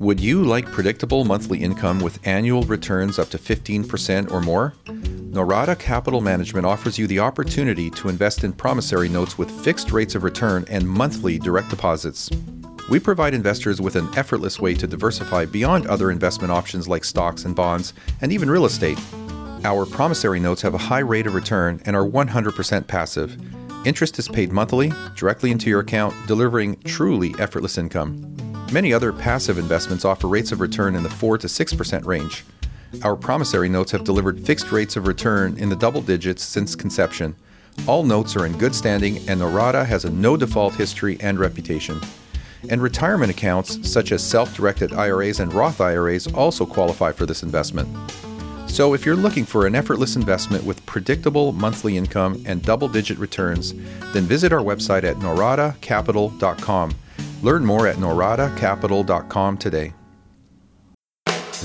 Would you like predictable monthly income with annual returns up to 15% or more? Norada Capital Management offers you the opportunity to invest in promissory notes with fixed rates of return and monthly direct deposits. We provide investors with an effortless way to diversify beyond other investment options like stocks and bonds and even real estate. Our promissory notes have a high rate of return and are 100% passive. Interest is paid monthly, directly into your account, delivering truly effortless income. Many other passive investments offer rates of return in the 4 to 6% range. Our promissory notes have delivered fixed rates of return in the double digits since conception. All notes are in good standing, and Norada has a no default history and reputation. And retirement accounts, such as self directed IRAs and Roth IRAs, also qualify for this investment. So, if you're looking for an effortless investment with predictable monthly income and double digit returns, then visit our website at noradacapital.com Learn more at noradacapital.com today.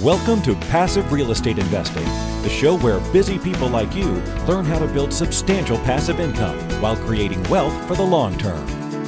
Welcome to Passive Real Estate Investing, the show where busy people like you learn how to build substantial passive income while creating wealth for the long term.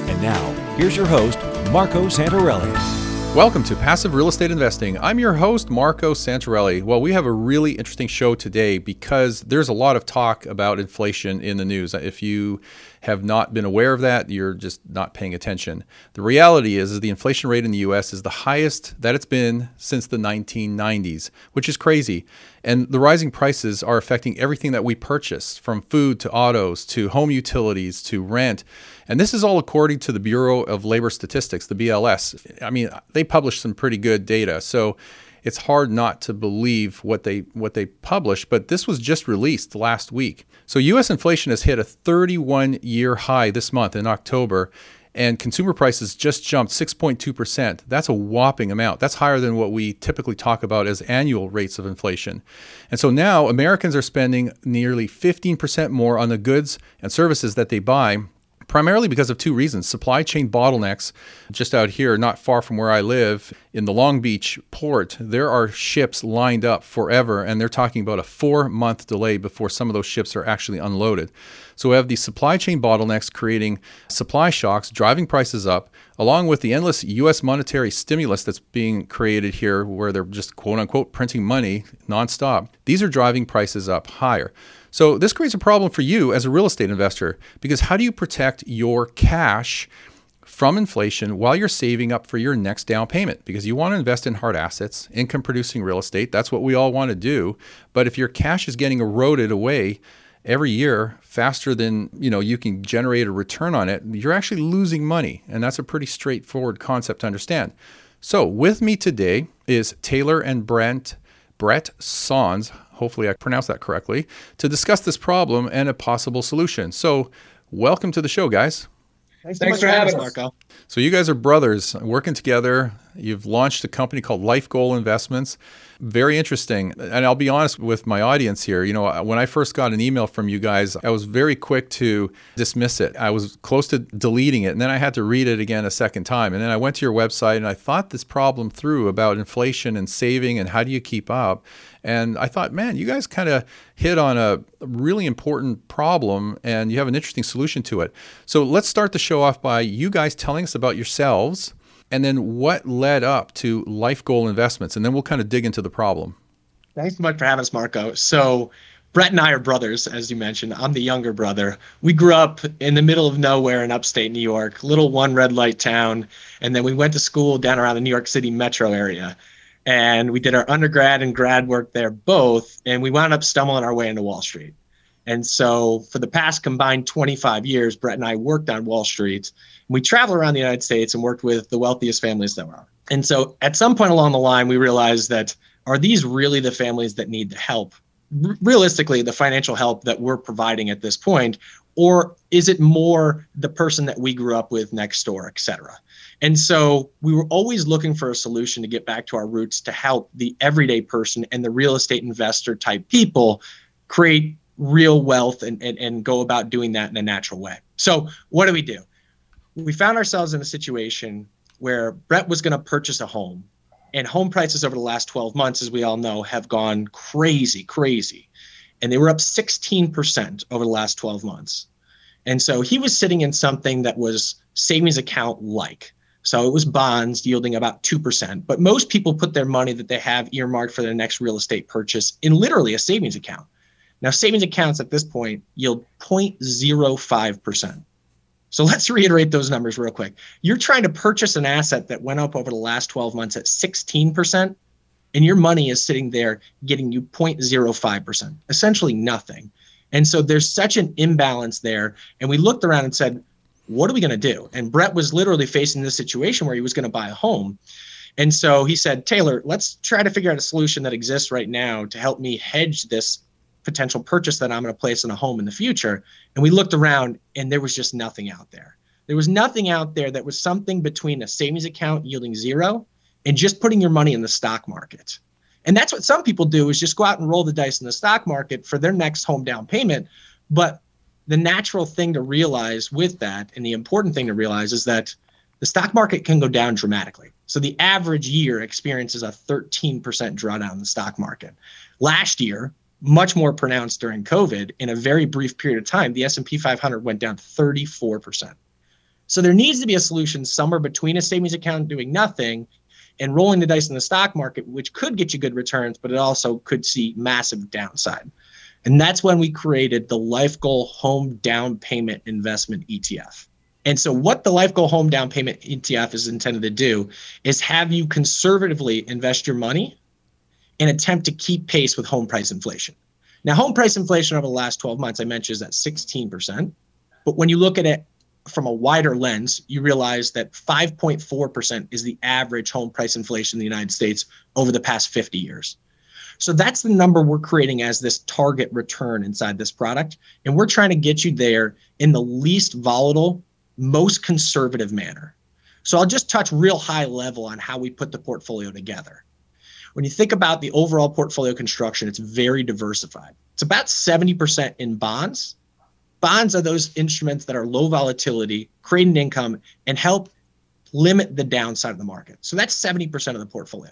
And now, here's your host, Marco Santarelli. Welcome to Passive Real Estate Investing. I'm your host, Marco Santarelli. Well, we have a really interesting show today because there's a lot of talk about inflation in the news. If you have not been aware of that, you're just not paying attention. The reality is, is the inflation rate in the US is the highest that it's been since the 1990s, which is crazy. And the rising prices are affecting everything that we purchase, from food to autos to home utilities to rent. And this is all according to the Bureau of Labor Statistics, the BLS. I mean, they publish some pretty good data. So it's hard not to believe what they what they publish, but this was just released last week. So US inflation has hit a 31 year high this month in October and consumer prices just jumped 6.2%. That's a whopping amount. That's higher than what we typically talk about as annual rates of inflation. And so now Americans are spending nearly 15% more on the goods and services that they buy primarily because of two reasons supply chain bottlenecks. Just out here, not far from where I live, in the Long Beach port, there are ships lined up forever, and they're talking about a four month delay before some of those ships are actually unloaded. So we have these supply chain bottlenecks creating supply shocks, driving prices up, along with the endless US monetary stimulus that's being created here, where they're just quote unquote printing money nonstop. These are driving prices up higher. So this creates a problem for you as a real estate investor because how do you protect your cash from inflation while you're saving up for your next down payment? Because you want to invest in hard assets, income producing real estate. That's what we all want to do. But if your cash is getting eroded away every year faster than you know you can generate a return on it, you're actually losing money. And that's a pretty straightforward concept to understand. So with me today is Taylor and Brent Brett Sohns hopefully I pronounced that correctly, to discuss this problem and a possible solution. So, welcome to the show, guys. Thanks, Thanks for having us, Marco. So, you guys are brothers working together. You've launched a company called Life Goal Investments. Very interesting. And I'll be honest with my audience here. You know, uh, when I first got an email from you guys, I was very quick to dismiss it. I was close to deleting it. And then I had to read it again a second time. And then I went to your website and I thought this problem through about inflation and saving and how do you keep up. And I thought, man, you guys kind of hit on a really important problem and you have an interesting solution to it. So let's start the show off by you guys telling us about yourselves and then what led up to Life Goal Investments. And then we'll kind of dig into the problem. Thanks so much for having us, Marco. So, Brett and I are brothers, as you mentioned. I'm the younger brother. We grew up in the middle of nowhere in upstate New York, little one red light town. And then we went to school down around the New York City metro area and we did our undergrad and grad work there both and we wound up stumbling our way into wall street. And so for the past combined 25 years brett and i worked on wall street. We traveled around the united states and worked with the wealthiest families there are. And so at some point along the line we realized that are these really the families that need the help? R- realistically the financial help that we're providing at this point or is it more the person that we grew up with next door et cetera and so we were always looking for a solution to get back to our roots to help the everyday person and the real estate investor type people create real wealth and, and, and go about doing that in a natural way. So, what do we do? We found ourselves in a situation where Brett was going to purchase a home, and home prices over the last 12 months, as we all know, have gone crazy, crazy. And they were up 16% over the last 12 months. And so he was sitting in something that was savings account like So it was bonds yielding about 2%. But most people put their money that they have earmarked for their next real estate purchase in literally a savings account. Now, savings accounts at this point yield 0.05%. So let's reiterate those numbers real quick. You're trying to purchase an asset that went up over the last 12 months at 16%, and your money is sitting there getting you 0.05%, essentially nothing. And so there's such an imbalance there. And we looked around and said, what are we going to do? And Brett was literally facing this situation where he was going to buy a home. And so he said, Taylor, let's try to figure out a solution that exists right now to help me hedge this potential purchase that I'm going to place in a home in the future. And we looked around and there was just nothing out there. There was nothing out there that was something between a savings account yielding zero and just putting your money in the stock market. And that's what some people do is just go out and roll the dice in the stock market for their next home down payment. But the natural thing to realize with that and the important thing to realize is that the stock market can go down dramatically. So the average year experiences a 13% drawdown in the stock market. Last year, much more pronounced during COVID. In a very brief period of time, the S&P 500 went down 34%. So there needs to be a solution somewhere between a savings account doing nothing and rolling the dice in the stock market, which could get you good returns, but it also could see massive downside. And that's when we created the Life Goal Home Down Payment Investment ETF. And so, what the Life Goal Home Down Payment ETF is intended to do is have you conservatively invest your money and attempt to keep pace with home price inflation. Now, home price inflation over the last 12 months, I mentioned, is at 16%. But when you look at it from a wider lens, you realize that 5.4% is the average home price inflation in the United States over the past 50 years. So that's the number we're creating as this target return inside this product. And we're trying to get you there in the least volatile, most conservative manner. So I'll just touch real high level on how we put the portfolio together when you think about the overall portfolio construction, it's very diversified. It's about 70% in bonds. Bonds are those instruments that are low volatility, create an income, and help limit the downside of the market. So that's 70% of the portfolio.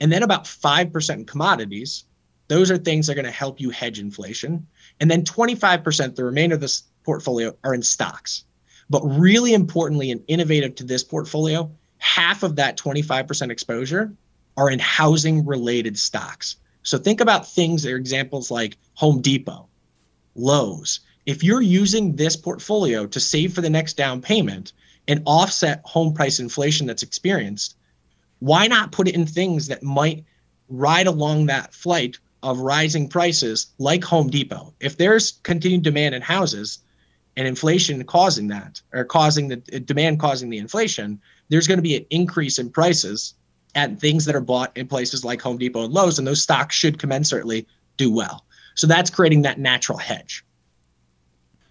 And then about 5% in commodities. Those are things that are going to help you hedge inflation. And then 25%, the remainder of this portfolio, are in stocks. But really importantly and innovative to this portfolio, half of that 25% exposure are in housing related stocks. So think about things that are examples like Home Depot, Lowe's. If you're using this portfolio to save for the next down payment and offset home price inflation that's experienced, why not put it in things that might ride along that flight of rising prices like Home Depot? If there's continued demand in houses and inflation causing that, or causing the uh, demand causing the inflation, there's going to be an increase in prices at things that are bought in places like Home Depot and Lowe's, and those stocks should commensurately do well. So that's creating that natural hedge.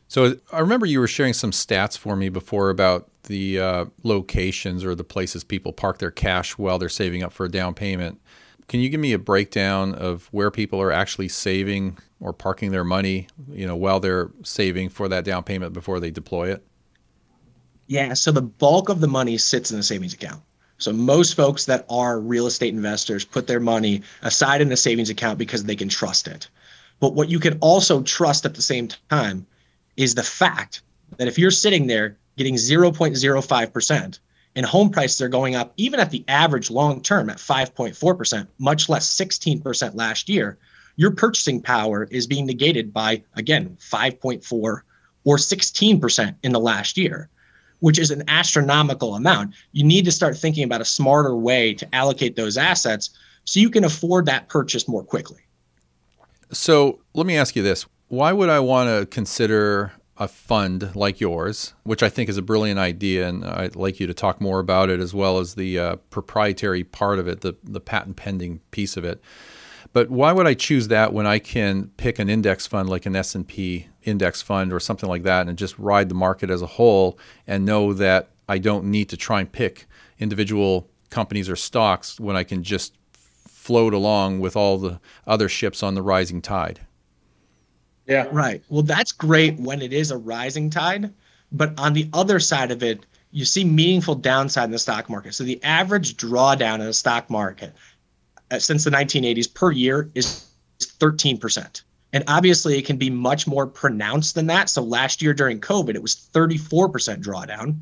So I remember you were sharing some stats for me before about the uh, locations or the places people park their cash while they're saving up for a down payment. Can you give me a breakdown of where people are actually saving or parking their money, you know, while they're saving for that down payment before they deploy it? Yeah, so the bulk of the money sits in the savings account. So most folks that are real estate investors put their money aside in a savings account because they can trust it. But what you can also trust at the same time is the fact that if you're sitting there getting 0.05% and home prices are going up even at the average long term at 5.4%, much less 16% last year, your purchasing power is being negated by again 5.4 or 16% in the last year which is an astronomical amount. You need to start thinking about a smarter way to allocate those assets so you can afford that purchase more quickly. So let me ask you this why would I want to consider a fund like yours, which I think is a brilliant idea, and I'd like you to talk more about it as well as the uh, proprietary part of it, the the patent pending piece of it. But why would I choose that when I can pick an index fund like an S&P index fund or something like that and just ride the market as a whole and know that I don't need to try and pick individual companies or stocks when I can just float along with all the other ships on the rising tide? Yeah. Right. Well, that's great when it is a rising tide, but on the other side of it, you see meaningful downside in the stock market. So the average drawdown in the stock market uh, since the 1980s per year is 13%. And obviously, it can be much more pronounced than that. So last year during COVID, it was 34% drawdown.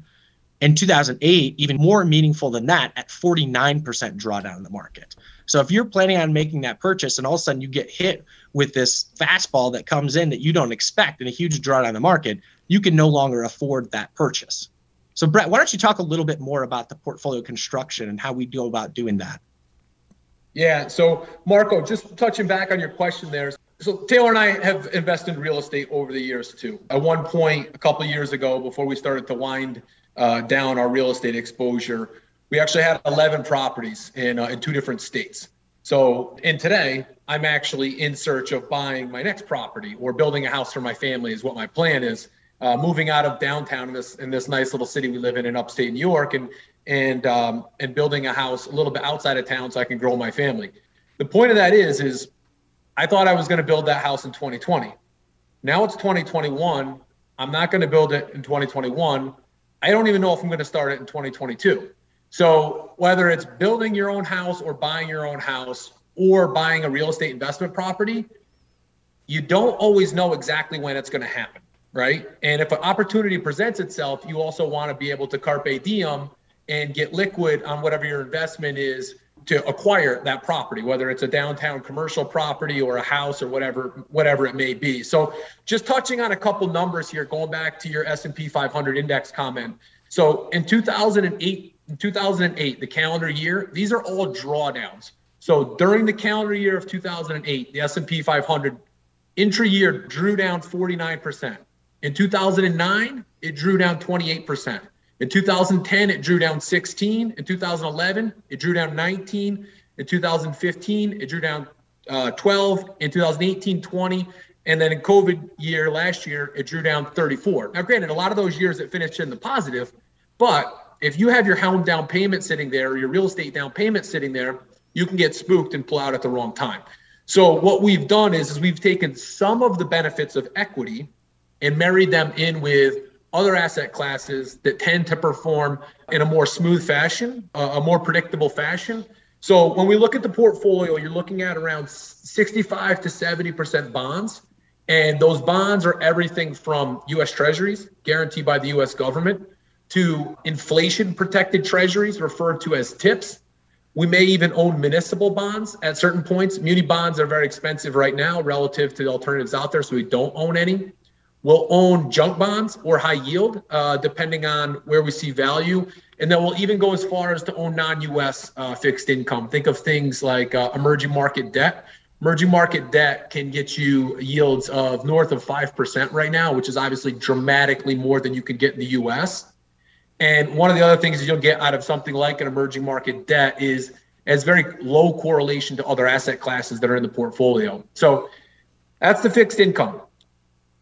In 2008, even more meaningful than that, at 49% drawdown in the market. So if you're planning on making that purchase and all of a sudden you get hit with this fastball that comes in that you don't expect and a huge drawdown in the market, you can no longer afford that purchase. So Brett, why don't you talk a little bit more about the portfolio construction and how we go about doing that? Yeah. So Marco, just touching back on your question there. So Taylor and I have invested in real estate over the years too. At one point, a couple years ago, before we started to wind uh, down our real estate exposure, we actually had 11 properties in uh, in two different states. So, and today I'm actually in search of buying my next property or building a house for my family is what my plan is. Uh, moving out of downtown in this in this nice little city we live in in upstate New York and and um, and building a house a little bit outside of town so I can grow my family. The point of that is is I thought I was going to build that house in 2020. Now it's 2021. I'm not going to build it in 2021. I don't even know if I'm going to start it in 2022. So whether it's building your own house or buying your own house or buying a real estate investment property, you don't always know exactly when it's going to happen, right? And if an opportunity presents itself, you also want to be able to carpe diem and get liquid on whatever your investment is to acquire that property whether it's a downtown commercial property or a house or whatever whatever it may be so just touching on a couple numbers here going back to your s&p 500 index comment so in 2008 in 2008, the calendar year, these are all drawdowns. So during the calendar year of 2008, the S&P 500 intra-year drew down 49%. In 2009, it drew down 28%. In 2010, it drew down 16. In 2011, it drew down 19. In 2015, it drew down uh, 12. In 2018, 20. And then in COVID year last year, it drew down 34. Now, granted, a lot of those years it finished in the positive, but if you have your home down payment sitting there or your real estate down payment sitting there, you can get spooked and pull out at the wrong time. So what we've done is, is we've taken some of the benefits of equity and married them in with other asset classes that tend to perform in a more smooth fashion, uh, a more predictable fashion. So when we look at the portfolio, you're looking at around 65 to 70% bonds. And those bonds are everything from US Treasuries, guaranteed by the US government, to inflation protected treasuries referred to as TIPS. We may even own municipal bonds at certain points. Muni bonds are very expensive right now relative to the alternatives out there, so we don't own any. We'll own junk bonds or high yield, uh, depending on where we see value. And then we'll even go as far as to own non US uh, fixed income. Think of things like uh, emerging market debt. Emerging market debt can get you yields of north of 5% right now, which is obviously dramatically more than you could get in the US. And one of the other things you'll get out of something like an emerging market debt is has very low correlation to other asset classes that are in the portfolio. So that's the fixed income.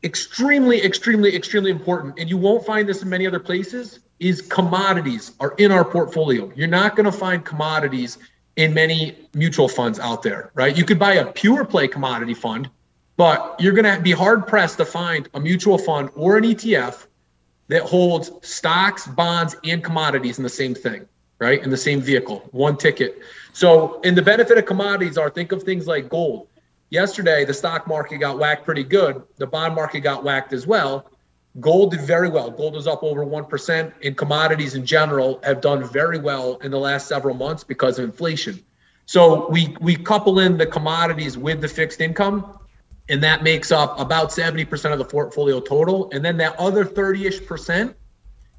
Extremely, extremely, extremely important. And you won't find this in many other places. Is commodities are in our portfolio. You're not going to find commodities in many mutual funds out there, right? You could buy a pure play commodity fund, but you're going to be hard pressed to find a mutual fund or an ETF that holds stocks, bonds, and commodities in the same thing, right? In the same vehicle, one ticket. So, in the benefit of commodities are think of things like gold. Yesterday, the stock market got whacked pretty good. The bond market got whacked as well. Gold did very well. Gold is up over 1%, and commodities in general have done very well in the last several months because of inflation. So we we couple in the commodities with the fixed income and that makes up about 70% of the portfolio total. And then that other 30 ish percent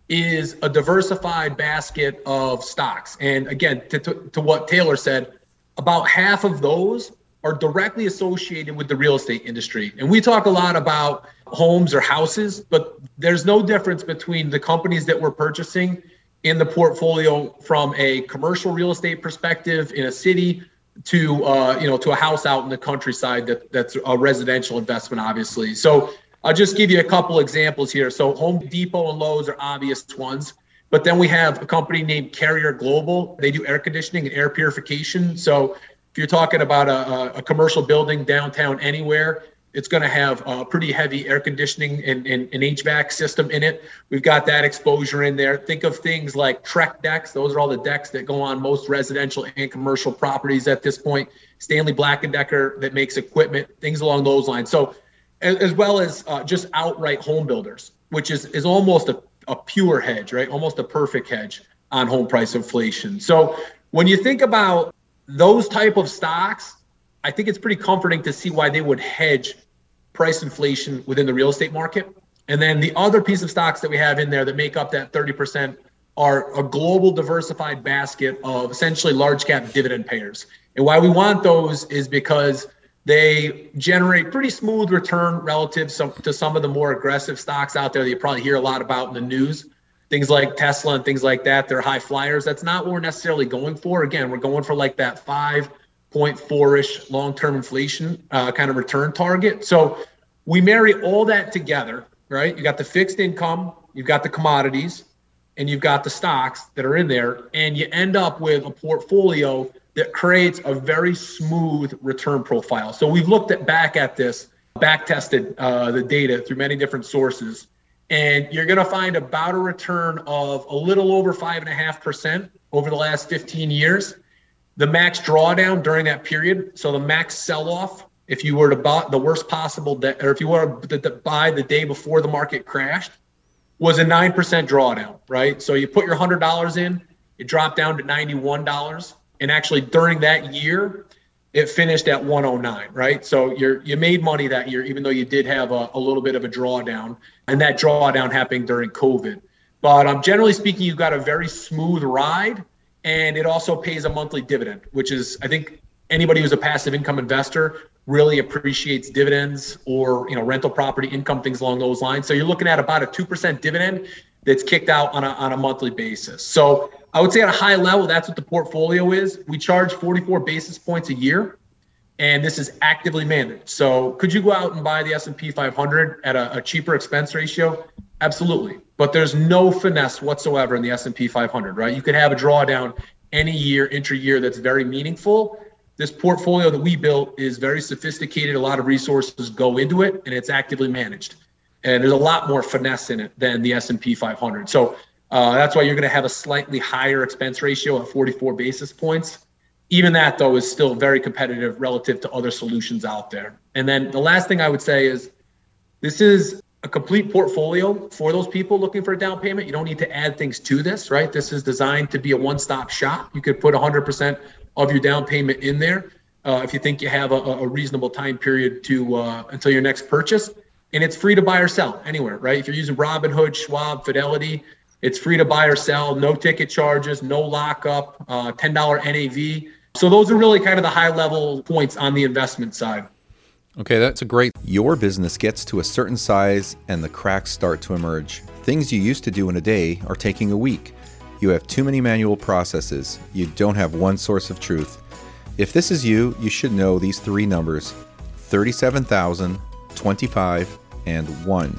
is a diversified basket of stocks. And again, to, to, to, what Taylor said, about half of those are directly associated with the real estate industry. And we talk a lot about homes or houses, but there's no difference between the companies that we're purchasing in the portfolio from a commercial real estate perspective in a city to uh, you know to a house out in the countryside that that's a residential investment, obviously. So I'll just give you a couple examples here. So Home Depot and Lowe's are obvious ones, but then we have a company named Carrier Global. They do air conditioning and air purification. So if you're talking about a, a commercial building downtown anywhere, it's going to have a pretty heavy air conditioning and, and, and, HVAC system in it. We've got that exposure in there. Think of things like Trex decks. Those are all the decks that go on most residential and commercial properties at this point. Stanley Black & Decker that makes equipment, things along those lines. So as, as well as uh, just outright home builders, which is, is almost a a pure hedge, right? Almost a perfect hedge on home price inflation. So when you think about those type of stocks, I think it's pretty comforting to see why they would hedge price inflation within the real estate market. And then the other piece of stocks that we have in there that make up that 30% are a global diversified basket of essentially large cap dividend payers. And why we want those is because they generate pretty smooth return relative to some of the more aggressive stocks out there that you probably hear a lot about in the news. Things like Tesla and things like that, they're high flyers. That's not what we're necessarily going for. Again, we're going for like that 5.4 ish long term inflation uh, kind of return target. So we marry all that together, right? You got the fixed income, you've got the commodities, and you've got the stocks that are in there, and you end up with a portfolio that creates a very smooth return profile. So we've looked at back at this, back tested uh, the data through many different sources, and you're going to find about a return of a little over five and a half percent over the last 15 years. The max drawdown during that period, so the max sell off, if you were to buy the worst possible or if you were to buy the day before the market crashed, was a 9% drawdown, right? So you put your $100 in, it dropped down to $91 and actually during that year it finished at 109 right? So you're you made money that year even though you did have a, a little bit of a drawdown and that drawdown happened during covid. But um, generally speaking you've got a very smooth ride and it also pays a monthly dividend which is i think anybody who's a passive income investor really appreciates dividends or you know rental property income things along those lines. So you're looking at about a 2% dividend that's kicked out on a, on a monthly basis. So I would say at a high level, that's what the portfolio is. We charge 44 basis points a year, and this is actively managed. So could you go out and buy the S&P 500 at a, a cheaper expense ratio? Absolutely. But there's no finesse whatsoever in the S&P 500, right? You could have a drawdown any year, intra year that's very meaningful. This portfolio that we built is very sophisticated. A lot of resources go into it, and it's actively managed. And there's a lot more finesse in it than the S&P 500. So uh, that's why you're going to have a slightly higher expense ratio at 44 basis points. Even that, though, is still very competitive relative to other solutions out there. And then the last thing I would say is this is a complete portfolio for those people looking for a down payment. You don't need to add things to this, right? This is designed to be a one stop shop. You could put 100% of your down payment in there uh, if you think you have a, a reasonable time period to uh, until your next purchase. And it's free to buy or sell anywhere, right? If you're using Robinhood, Schwab, Fidelity, it's free to buy or sell, no ticket charges, no lockup, uh, $10 NAV. So those are really kind of the high level points on the investment side. Okay, that's a great. Your business gets to a certain size and the cracks start to emerge. Things you used to do in a day are taking a week. You have too many manual processes. You don't have one source of truth. If this is you, you should know these three numbers 37,000, 25, and 1.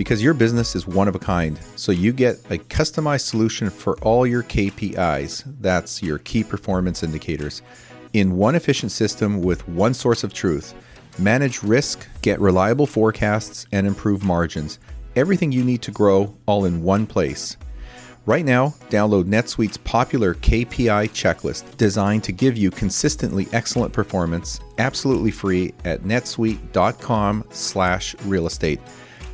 because your business is one of a kind. So you get a customized solution for all your KPIs. That's your key performance indicators in one efficient system with one source of truth. Manage risk, get reliable forecasts, and improve margins. Everything you need to grow all in one place. Right now, download NetSuite's popular KPI checklist designed to give you consistently excellent performance absolutely free at netsuite.com slash real estate.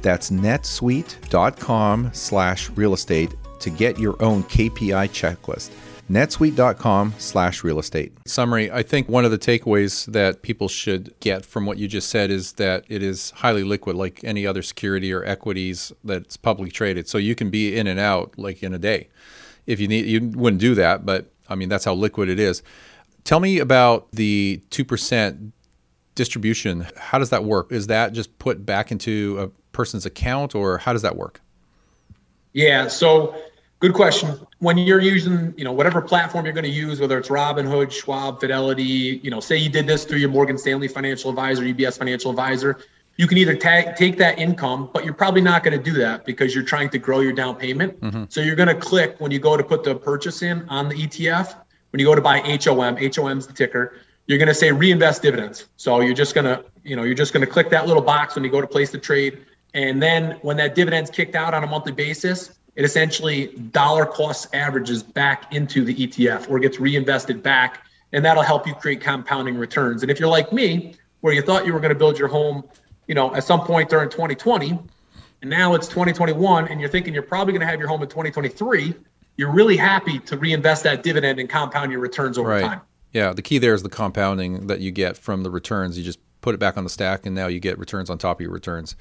That's netsuite.com slash real estate to get your own KPI checklist. netsuite.com slash real estate. Summary I think one of the takeaways that people should get from what you just said is that it is highly liquid, like any other security or equities that's publicly traded. So you can be in and out like in a day. If you need, you wouldn't do that, but I mean, that's how liquid it is. Tell me about the 2% distribution. How does that work? Is that just put back into a person's account, or how does that work? Yeah, so good question. When you're using, you know, whatever platform you're going to use, whether it's Robinhood, Schwab, Fidelity, you know, say you did this through your Morgan Stanley financial advisor, UBS financial advisor, you can either ta- take that income, but you're probably not going to do that because you're trying to grow your down payment. Mm-hmm. So you're going to click when you go to put the purchase in on the ETF. when you go to buy HOM, HOM's the ticker, you're going to say reinvest dividends. So you're just going to, you know, you're just going to click that little box when you go to place the trade. And then when that dividend's kicked out on a monthly basis, it essentially dollar cost averages back into the ETF or gets reinvested back. And that'll help you create compounding returns. And if you're like me, where you thought you were going to build your home, you know, at some point during 2020, and now it's 2021, and you're thinking you're probably going to have your home in 2023, you're really happy to reinvest that dividend and compound your returns over right. time. Yeah, the key there is the compounding that you get from the returns. You just put it back on the stack, and now you get returns on top of your returns.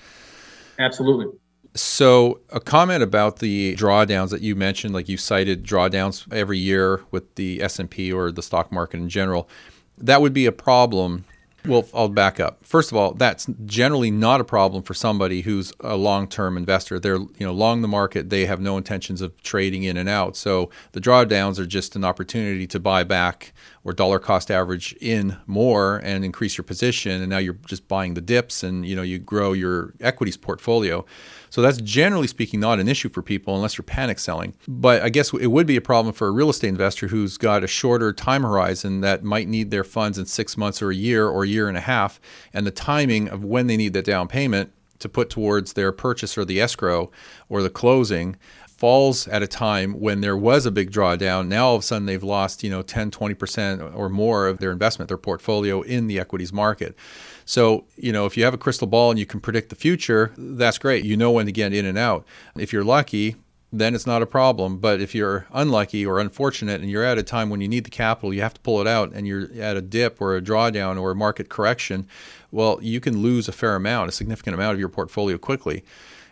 Absolutely. So, a comment about the drawdowns that you mentioned, like you cited drawdowns every year with the S and P or the stock market in general. That would be a problem well, I'll back up. First of all, that's generally not a problem for somebody who's a long-term investor. They're, you know, long the market, they have no intentions of trading in and out. So the drawdowns are just an opportunity to buy back or dollar cost average in more and increase your position and now you're just buying the dips and, you know, you grow your equities portfolio. So that's generally speaking not an issue for people unless you're panic selling. But I guess it would be a problem for a real estate investor who's got a shorter time horizon that might need their funds in six months or a year or a year and a half. And the timing of when they need that down payment to put towards their purchase or the escrow or the closing falls at a time when there was a big drawdown. Now all of a sudden they've lost, you know, 10, 20% or more of their investment, their portfolio in the equities market. So, you know, if you have a crystal ball and you can predict the future, that's great. You know when to get in and out. If you're lucky, then it's not a problem. But if you're unlucky or unfortunate and you're at a time when you need the capital, you have to pull it out and you're at a dip or a drawdown or a market correction, well, you can lose a fair amount, a significant amount of your portfolio quickly.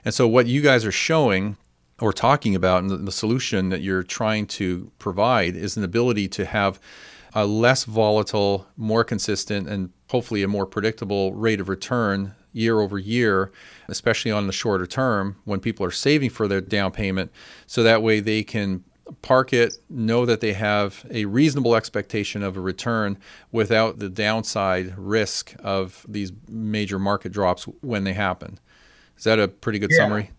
And so, what you guys are showing or talking about and the, solution that you're trying to provide is an ability to have a less volatile, more consistent, and hopefully a more predictable rate of return year over year, especially on the shorter term when people are saving for their down payment. So that way they can park it, know that they have a reasonable expectation of a return without the downside risk of these major market drops when they happen. Is that a pretty good yeah. summary?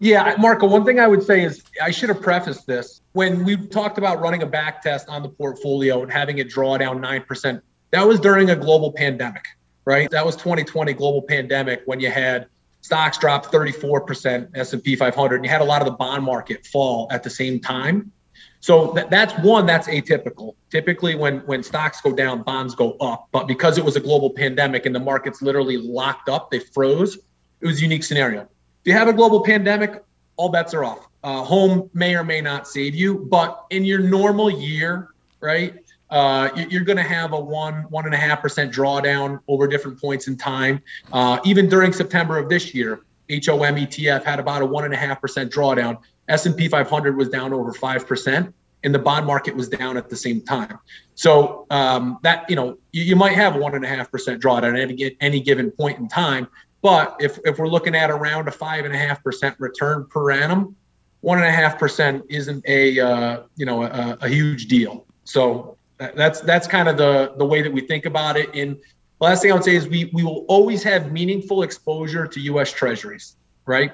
Yeah, Marco, one thing I would say is I should have prefaced this. When we talked about running a back test on the portfolio and having it draw down 9%, that was during a global pandemic, right? That was 2020 global pandemic when you had stocks drop 34%, S&P 500, and you had a lot of the bond market fall at the same time. So that, that's one that's atypical. Typically, when when stocks go down, bonds go up. But because it was a global pandemic and the markets literally locked up, they froze. It was a unique scenario. If you have a global pandemic, all bets are off. Uh, home may or may not save you, but in your normal year, right? uh, you're going to have a one one and a half percent drawdown over different points in time. Uh, even during September of this year, HOM ETF had about a one and a half percent drawdown. S&P 500 was down over five percent, and the bond market was down at the same time. So um, that you know you, you, might have a one and a half percent drawdown at any, any given point in time. But if, if we're looking at around a five and a half percent return per annum, one and a half percent isn't a uh, you know a, a huge deal. So that's that's kind of the the way that we think about it. And last thing I would say is we we will always have meaningful exposure to U.S. Treasuries, right?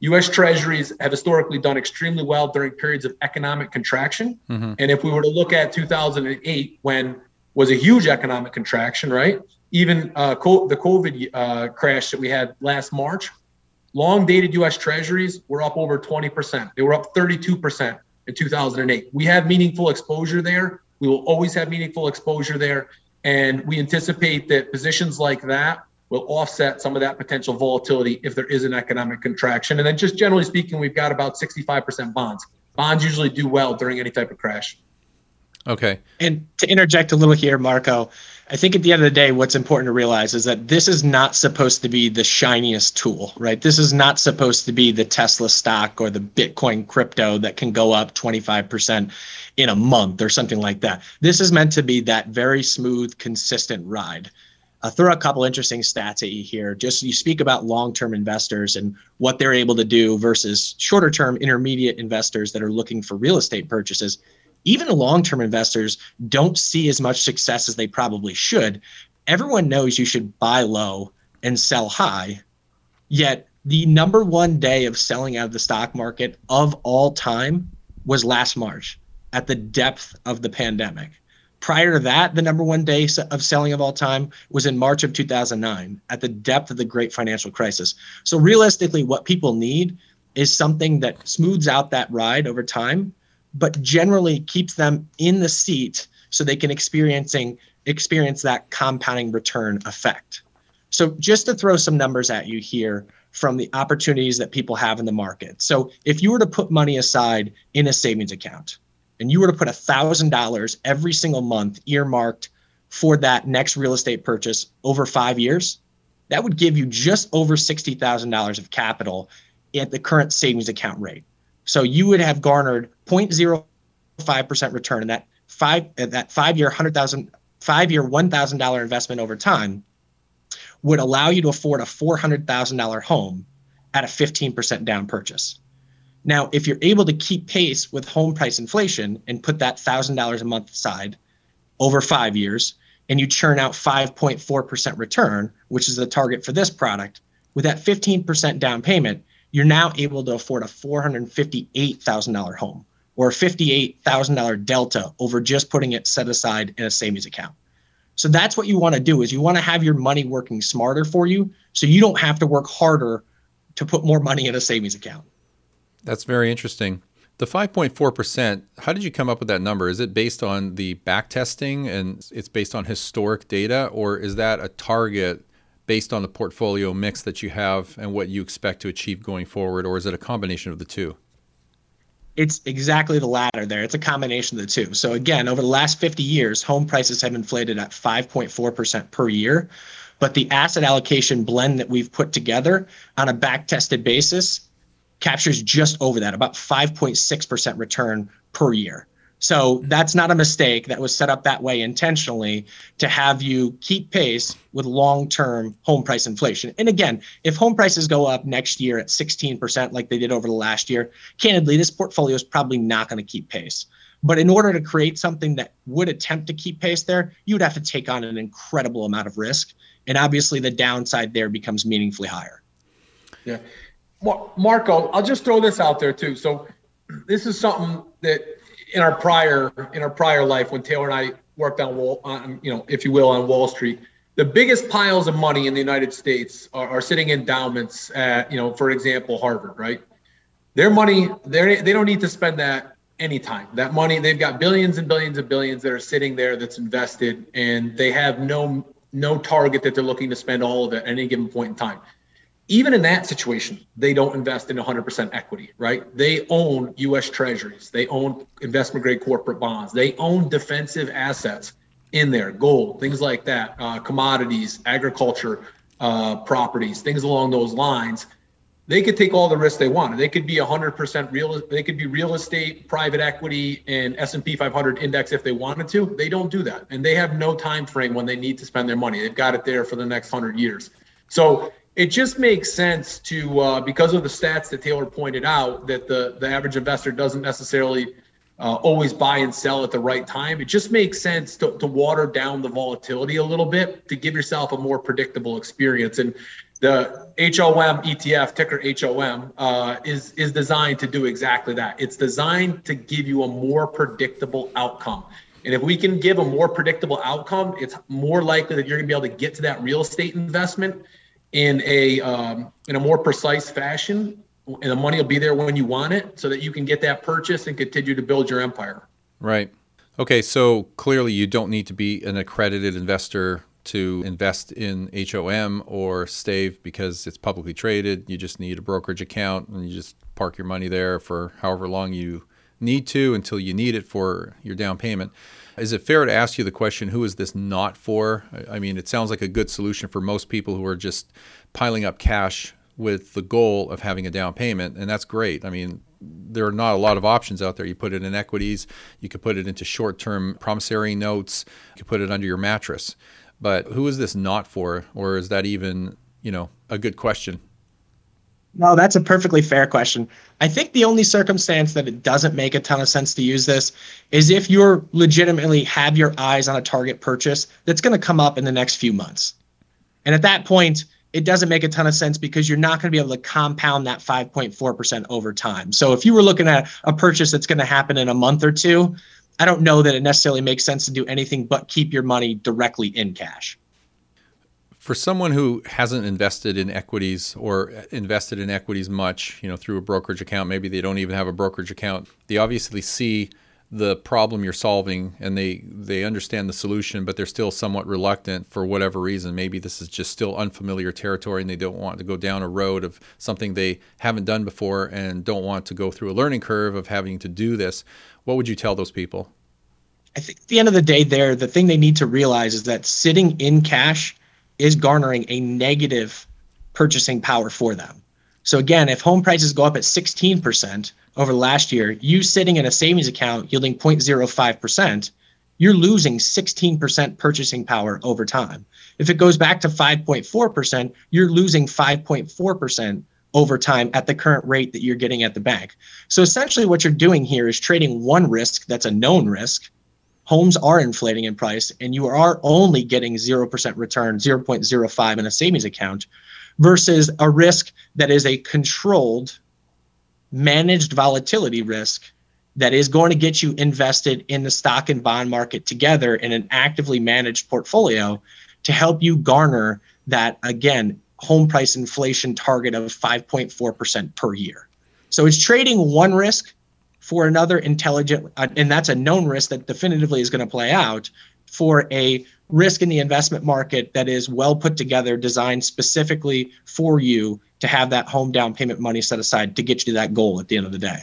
U.S. Treasuries have historically done extremely well during periods of economic contraction. Mm-hmm. And if we were to look at 2008, when was a huge economic contraction, right? Even uh, co- the COVID uh, crash that we had last March, long dated U.S. Treasuries were up over 20%. They were up 32% in 2008. We have meaningful exposure there we will always have meaningful exposure there. And we anticipate that positions like that will offset some of that potential volatility if there is an economic contraction. And then, just generally speaking, we've got about 65% bonds. Bonds usually do well during any type of crash. Okay. And to interject a little here, Marco, I think at the end of the day, what's important to realize is that this is not supposed to be the shiniest tool, right? This is not supposed to be the Tesla stock or the Bitcoin crypto that can go up 25% in a month or something like that. This is meant to be that very smooth, consistent ride. I'll throw a couple interesting stats at you here. Just you speak about long-term investors and what they're able to do versus shorter-term intermediate investors that are looking for real estate purchases even long-term investors don't see as much success as they probably should. Everyone knows you should buy low and sell high. Yet the number one day of selling out of the stock market of all time was last March. at the depth of the pandemic. Prior to that, the number one day of selling of all time was in March of 2009 at the depth of the great financial crisis. So, realistically, what people need is something that smooths out that ride over time, but generally keeps them in the seat so they can experiencing experience that compounding return effect. So just to throw some numbers at you here from the opportunities that people have in the market. So if you were to put money aside in a savings account and you were to put $1,000 every single month earmarked for that next real estate purchase over 5 years, that would give you just over $60,000 of capital at the current savings account rate. So you would have garnered 0.05% return in that five that five year hundred thousand five year one thousand dollar investment over time would allow you to afford a four hundred thousand dollar home at a fifteen percent down purchase. Now, if you're able to keep pace with home price inflation and put that thousand dollars a month aside over five years, and you churn out 5.4% return, which is the target for this product, with that 15% down payment, you're now able to afford a $458,000 home or a $58,000 delta over just putting it set aside in a savings account. So that's what you want to do is you want to have your money working smarter for you so you don't have to work harder to put more money in a savings account. That's very interesting. The 5.4%, how did you come up with that number? Is it based on the back testing and it's based on historic data or is that a target based on the portfolio mix that you have and what you expect to achieve going forward, or is it a combination of the two? It's exactly the latter there. It's a combination of the two. So, again, over the last 50 years, home prices have inflated at 5.4% per year. But the asset allocation blend that we've put together on a back tested basis captures just over that, about 5.6% return per year. So that's not a mistake. That was set up that way intentionally to have you keep pace with long term home price inflation. And again, if home prices go up next year at 16%, like they did over the last year, candidly, this portfolio is probably not going to keep pace. But in order to create something that would attempt to keep pace there, you would have to take on an incredible amount of risk. And obviously, the downside there becomes meaningfully higher. Yeah. Marco, I'll just throw this out there too. So, this is something that in our prior in our prior life when Taylor and I worked on Wall, on, you know, if you will, on Wall Street, the biggest piles of money in the United States are, are sitting endowments at, you know, for example, Harvard, right? Their money, they they don't need to spend that anytime. That money, they've got billions and billions and billions that are sitting there that's invested, and they have no no target that they're looking to spend all of it at any given point in time even in that situation, they don't invest in 100% equity, right? They own US treasuries, they own investment grade corporate bonds, they own defensive assets in there, gold, things like that, uh, commodities, agriculture uh, properties, things along those lines. They could take all the risks they want. They could be 100% real. They could be real estate, private equity, and S&P 500 index if they wanted to. They don't do that, and they have no time frame when they need to spend their money. They've got it there for the next hundred years. So it just makes sense to uh, because of the stats that Taylor pointed out that the the average investor doesn't necessarily uh, always buy and sell at the right time. It just makes sense to, to water down the volatility a little bit to give yourself a more predictable experience. And the HOM ETF ticker HOM uh, is is designed to do exactly that. It's designed to give you a more predictable outcome. And if we can give a more predictable outcome, it's more likely that you're going to be able to get to that real estate investment in a um, in a more precise fashion, and the money will be there when you want it, so that you can get that purchase and continue to build your empire. Right. Okay. So clearly, you don't need to be an accredited investor to invest in HOM or Stave because it's publicly traded. You just need a brokerage account and you just park your money there for however long you need to until you need it for your down payment. Is it fair to ask you the question, who is this not for? I mean, it sounds like a good solution for most people who are just piling up cash with the goal of having a down payment, and that's great. I mean, there are not a lot of options out there. You put it in equities, you could put it into short term promissory notes, you could put it under your mattress. But who is this not for? Or is that even, you know, a good question? No, that's a perfectly fair question. I think the only circumstance that it doesn't make a ton of sense to use this is if you're legitimately have your eyes on a target purchase that's going to come up in the next few months. And at that point, it doesn't make a ton of sense because you're not going to be able to compound that 5.4% over time. So if you were looking at a purchase that's going to happen in a month or two, I don't know that it necessarily makes sense to do anything but keep your money directly in cash. For someone who hasn't invested in equities or uh, invested in equities much, you know, through a brokerage account, maybe they don't even have a brokerage account, they obviously see the problem you're solving and they they understand the solution but they're still somewhat reluctant for whatever reason. Maybe this is just still unfamiliar territory and they don't want to go down a road of something they haven't done before and don't want to go through a learning curve of having to do this. What would you tell those people? I think at the end of the day there the thing they need to realize is that sitting in cash is garnering a negative purchasing power for them so again if home prices go up at 16% over last year, you sitting in a savings account yielding 0.05%, you're losing 16% purchasing power over time. If it goes back to 5.4%, you're losing 5.4% over time at the current rate that you're getting at the bank. So essentially, what you're doing here is trading one risk that's a known risk. Homes are inflating in price, and you are only getting 0% return, 0.05 in a savings account, versus a risk that is a controlled managed volatility risk that is going to get you invested in the stock and bond market together in an actively managed portfolio to help you garner that again home price inflation target of 5.4% per year. So it's trading one risk for another intelligent uh, and that's a known risk that definitively is going to play out for a risk in the investment market that is well put together designed specifically for you to have that home down payment money set aside to get you to that goal at the end of the day.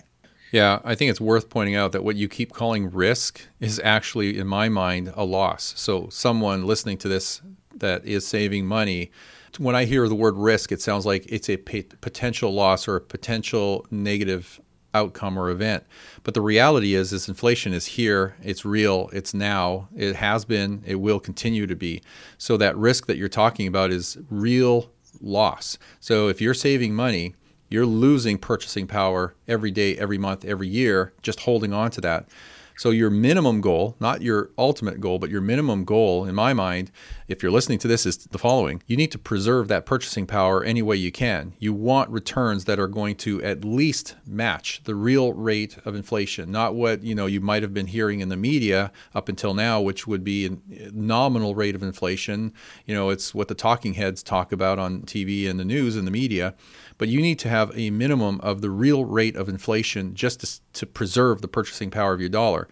Yeah, I think it's worth pointing out that what you keep calling risk is actually, in my mind, a loss. So, someone listening to this that is saving money, when I hear the word risk, it sounds like it's a potential loss or a potential negative outcome or event. But the reality is, this inflation is here. It's real. It's now. It has been. It will continue to be. So that risk that you're talking about is real loss. So if you're saving money, you're losing purchasing power every day, every month, every year, just holding on to that. So your minimum goal, not your ultimate goal, but your minimum goal, in my mind, if you're listening to this, is the following: you need to preserve that purchasing power any way you can. You want returns that are going to at least match the real rate of inflation, not what you know you might have been hearing in the media up until now, which would be a nominal rate of inflation. You know, it's what the talking heads talk about on TV and the news and the media but you need to have a minimum of the real rate of inflation just to, to preserve the purchasing power of your dollar.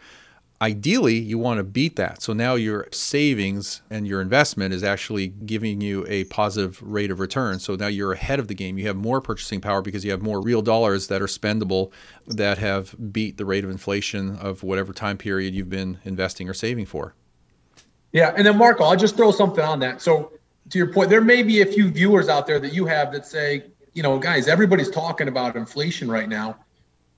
Ideally, you want to beat that. So now your savings and your investment is actually giving you a positive rate of return. So now you're ahead of the game. You have more purchasing power because you have more real dollars that are spendable that have beat the rate of inflation of whatever time period you've been investing or saving for. Yeah. And then, Marco, I'll just throw something on that. So, to your point, there may be a few viewers out there that you have that say, you know, guys, everybody's talking about inflation right now.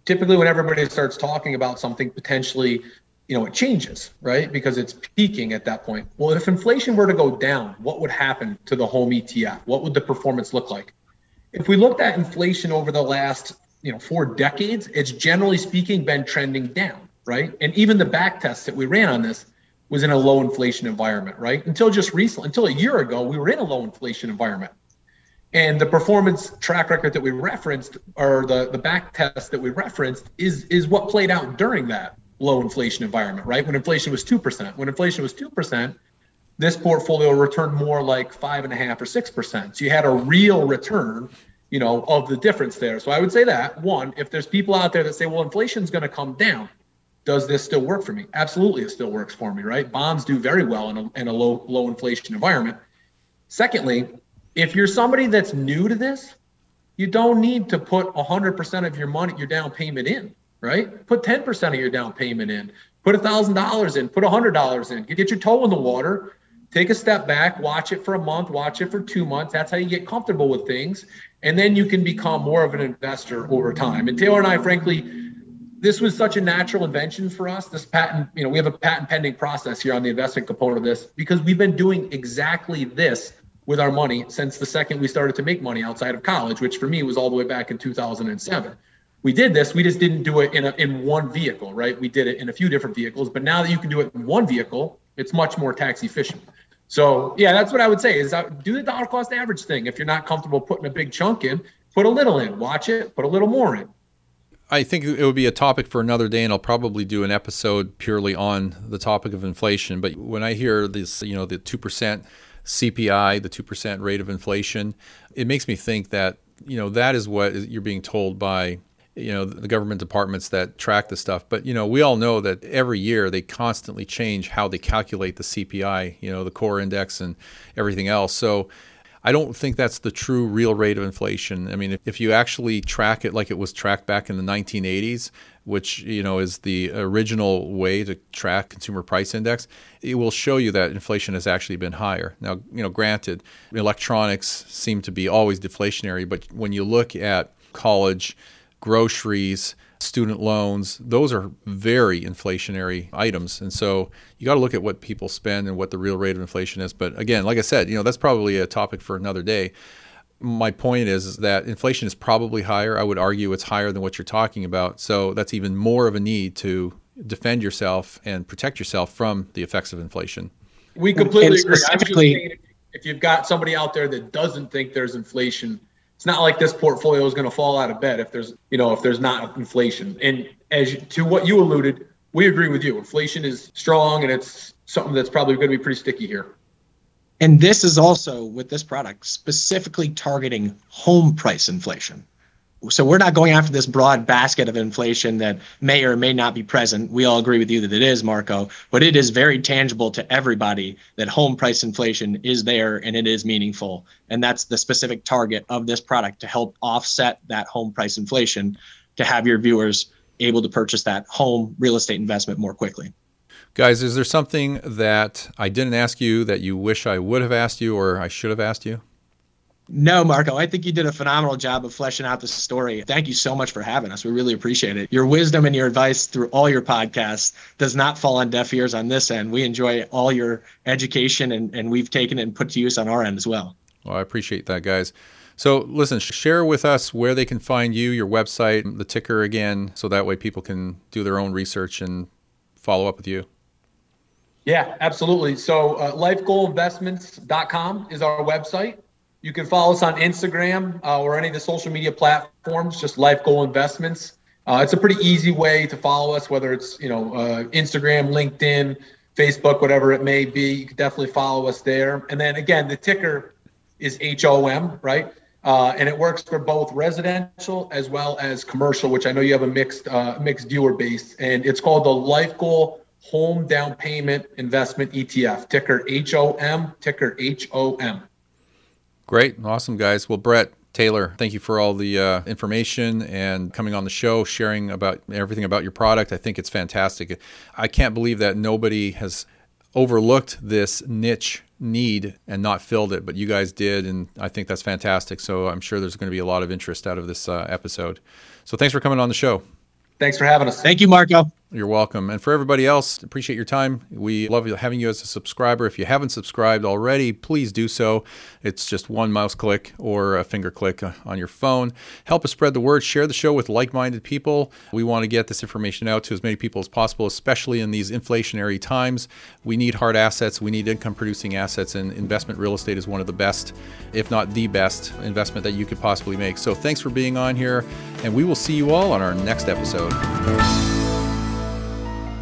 Typically, when everybody starts talking about something, potentially, you know, it changes, right? Because it's peaking at that point. Well, if inflation were to go down, what would happen to the home ETF? What would the performance look like? If we looked at inflation over the last, you know, four decades, it's generally speaking been trending down, right? And even the back test that we ran on this was in a low inflation environment, right? Until just recently, until a year ago, we were in a low inflation environment. And the performance track record that we referenced, or the, the back test that we referenced, is, is what played out during that low inflation environment, right? When inflation was 2%. When inflation was 2%, this portfolio returned more like five and a half or 6%. So you had a real return, you know, of the difference there. So I would say that one, if there's people out there that say, well, inflation's going to come down, does this still work for me? Absolutely, it still works for me, right? Bonds do very well in a, in a low, low inflation environment. Secondly, if you're somebody that's new to this, you don't need to put 100% of your money, your down payment in, right? Put 10% of your down payment in, put $1,000 in, put $100 in, get your toe in the water, take a step back, watch it for a month, watch it for two months. That's how you get comfortable with things. And then you can become more of an investor over time. And Taylor and I, frankly, this was such a natural invention for us. This patent, you know, we have a patent pending process here on the investment component of this because we've been doing exactly this with our money since the second we started to make money outside of college, which for me was all the way back in 2007. We did this, we just didn't do it in, a, in one vehicle, right? We did it in a few different vehicles, but now that you can do it in one vehicle, it's much more tax efficient. So yeah, that's what I would say is uh, do the dollar cost average thing. If you're not comfortable putting a big chunk in, put a little in, watch it, put a little more in. I think it would be a topic for another day, and I'll probably do an episode purely on the topic of inflation. But when I hear this, you know, the 2% CPI, the 2% rate of inflation, it makes me think that, you know, that is what you're being told by you know the government departments that track the stuff. But you know we all know that every year they constantly change how they calculate the CPI you know the core index and everything else. So I don't think that's the true real rate of inflation. I mean, if, you actually track it like it was tracked back in the 1980s, which you know is the original way to track consumer price index, it will show you that inflation has actually been higher. Now, you know, granted, electronics seem to be always deflationary, but when you look at college groceries, student loans, those are very inflationary items. And so you got to look at what people spend and what the real rate of inflation is. But again, like I said, you know, that's probably a topic for another day. My point is, is that inflation is probably higher. I would argue it's higher than what you're talking about. So that's even more of a need to defend yourself and protect yourself from the effects of inflation. We completely agree. Specifically, if you've got somebody out there that doesn't think there's inflation, it's not like this portfolio is going to fall out of bed if there's you know if there's not inflation. And as you, to what you alluded we agree with you. Inflation is strong and it's something that's probably going to be pretty sticky here. And this is also with this product specifically targeting home price inflation so we're not going after this broad basket of inflation that may or may not be present. We all agree with you that it is, Marco, but it is very tangible to everybody that home price inflation is there and it is meaningful. And that's the specific target of this product to help offset that home price inflation to have your viewers able to purchase that home real estate investment more quickly. Guys, is there something that I didn't ask you that you wish I would have asked you or I should have asked you? No, Marco, I think you did a phenomenal job of fleshing out the story. Thank you so much for having us. We really appreciate it. Your wisdom and your advice through all your podcasts does not fall on deaf ears on this end. We enjoy all your education and, and we've taken it and put to use on our end as well. Well, I appreciate that, guys. So, listen, share with us where they can find you, your website, the ticker again, so that way people can do their own research and follow up with you. Yeah, absolutely. So, uh, lifegoalinvestments.com is our website. You can follow us on Instagram uh, or any of the social media platforms, just Life Goal Investments. Uh, it's a pretty easy way to follow us, whether it's you know uh, Instagram, LinkedIn, Facebook, whatever it may be. You can definitely follow us there. And then again, the ticker is HOM, right? Uh, and it works for both residential as well as commercial, which I know you have a mixed uh, mixed viewer base, and it's called the Life Goal Home Down Payment Investment ETF, ticker HOM, ticker HOM. Great. Awesome, guys. Well, Brett, Taylor, thank you for all the uh, information and coming on the show, sharing about everything about your product. I think it's fantastic. I can't believe that nobody has overlooked this niche need and not filled it, but you guys did, and I think that's fantastic. So I'm sure there's going to be a lot of interest out of this uh, episode. So thanks for coming on the show. Thanks for having us. Thank you, Marco. You're welcome. And for everybody else, appreciate your time. We love having you as a subscriber. If you haven't subscribed already, please do so. It's just one mouse click or a finger click uh, on your phone. Help us spread the word. Share the show with like minded people. We want to get this information out to as many people as possible, especially in these inflationary times. We need hard assets, we need income producing assets, and investment real estate is one of the best, if not the best, investment that you could possibly make. So thanks for being on here, and we will see you all on our next episode.